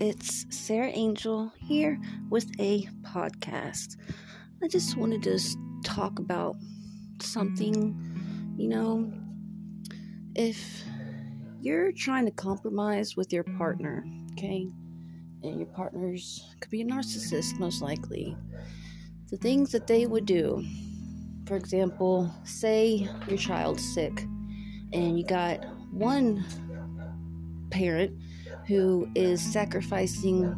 It's Sarah Angel here with a podcast. I just wanted to talk about something, you know, if you're trying to compromise with your partner, okay, and your partners could be a narcissist, most likely, the things that they would do, for example, say your child's sick and you got one parent who is sacrificing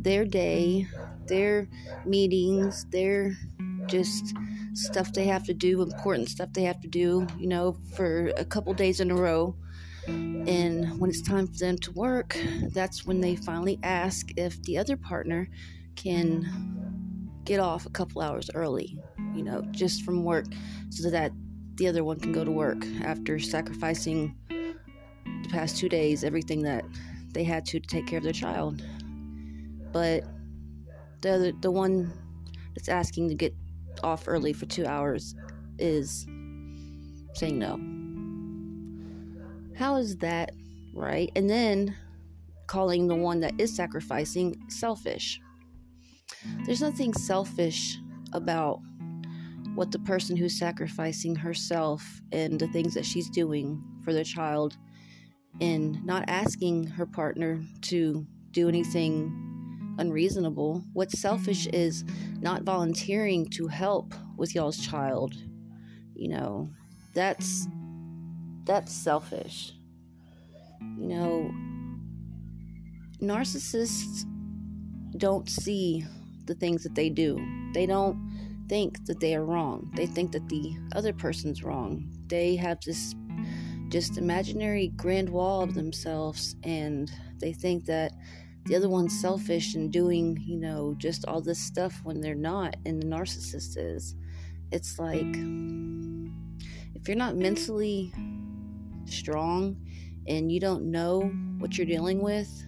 their day, their meetings, their just stuff they have to do, important stuff they have to do, you know, for a couple days in a row. And when it's time for them to work, that's when they finally ask if the other partner can get off a couple hours early, you know, just from work so that the other one can go to work after sacrificing the past two days everything that they had to, to take care of their child. But the other, the one that's asking to get off early for two hours is saying no. How is that right? And then calling the one that is sacrificing selfish. There's nothing selfish about what the person who's sacrificing herself and the things that she's doing for their child and not asking her partner to do anything unreasonable. What's selfish is not volunteering to help with y'all's child. You know, that's that's selfish. You know, narcissists don't see the things that they do. They don't think that they are wrong. They think that the other person's wrong. They have this just imaginary grand wall of themselves and they think that the other one's selfish and doing, you know, just all this stuff when they're not and the narcissist is. It's like if you're not mentally strong and you don't know what you're dealing with,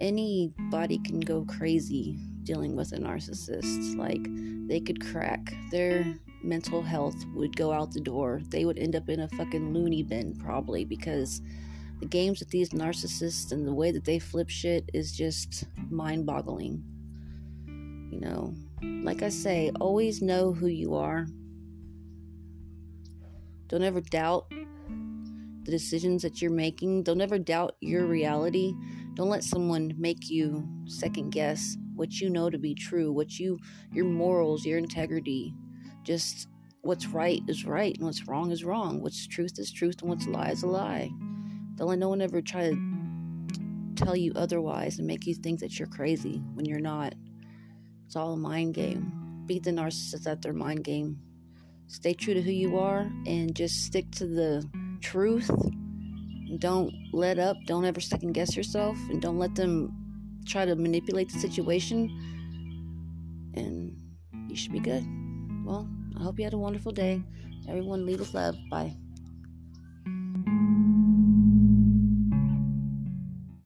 anybody can go crazy dealing with a narcissist. Like they could crack. Their mental health would go out the door. They would end up in a fucking loony bin probably because the games with these narcissists and the way that they flip shit is just mind-boggling. You know, like I say, always know who you are. Don't ever doubt the decisions that you're making. Don't ever doubt your reality. Don't let someone make you second guess what you know to be true, what you your morals, your integrity. Just what's right is right and what's wrong is wrong. What's truth is truth and what's lie is a lie. Don't let no one ever try to tell you otherwise and make you think that you're crazy when you're not. It's all a mind game. Beat the narcissist at their mind game. Stay true to who you are and just stick to the truth. Don't let up. Don't ever second guess yourself and don't let them try to manipulate the situation, and you should be good. Well, I hope you had a wonderful day. Everyone, leave with love. Bye.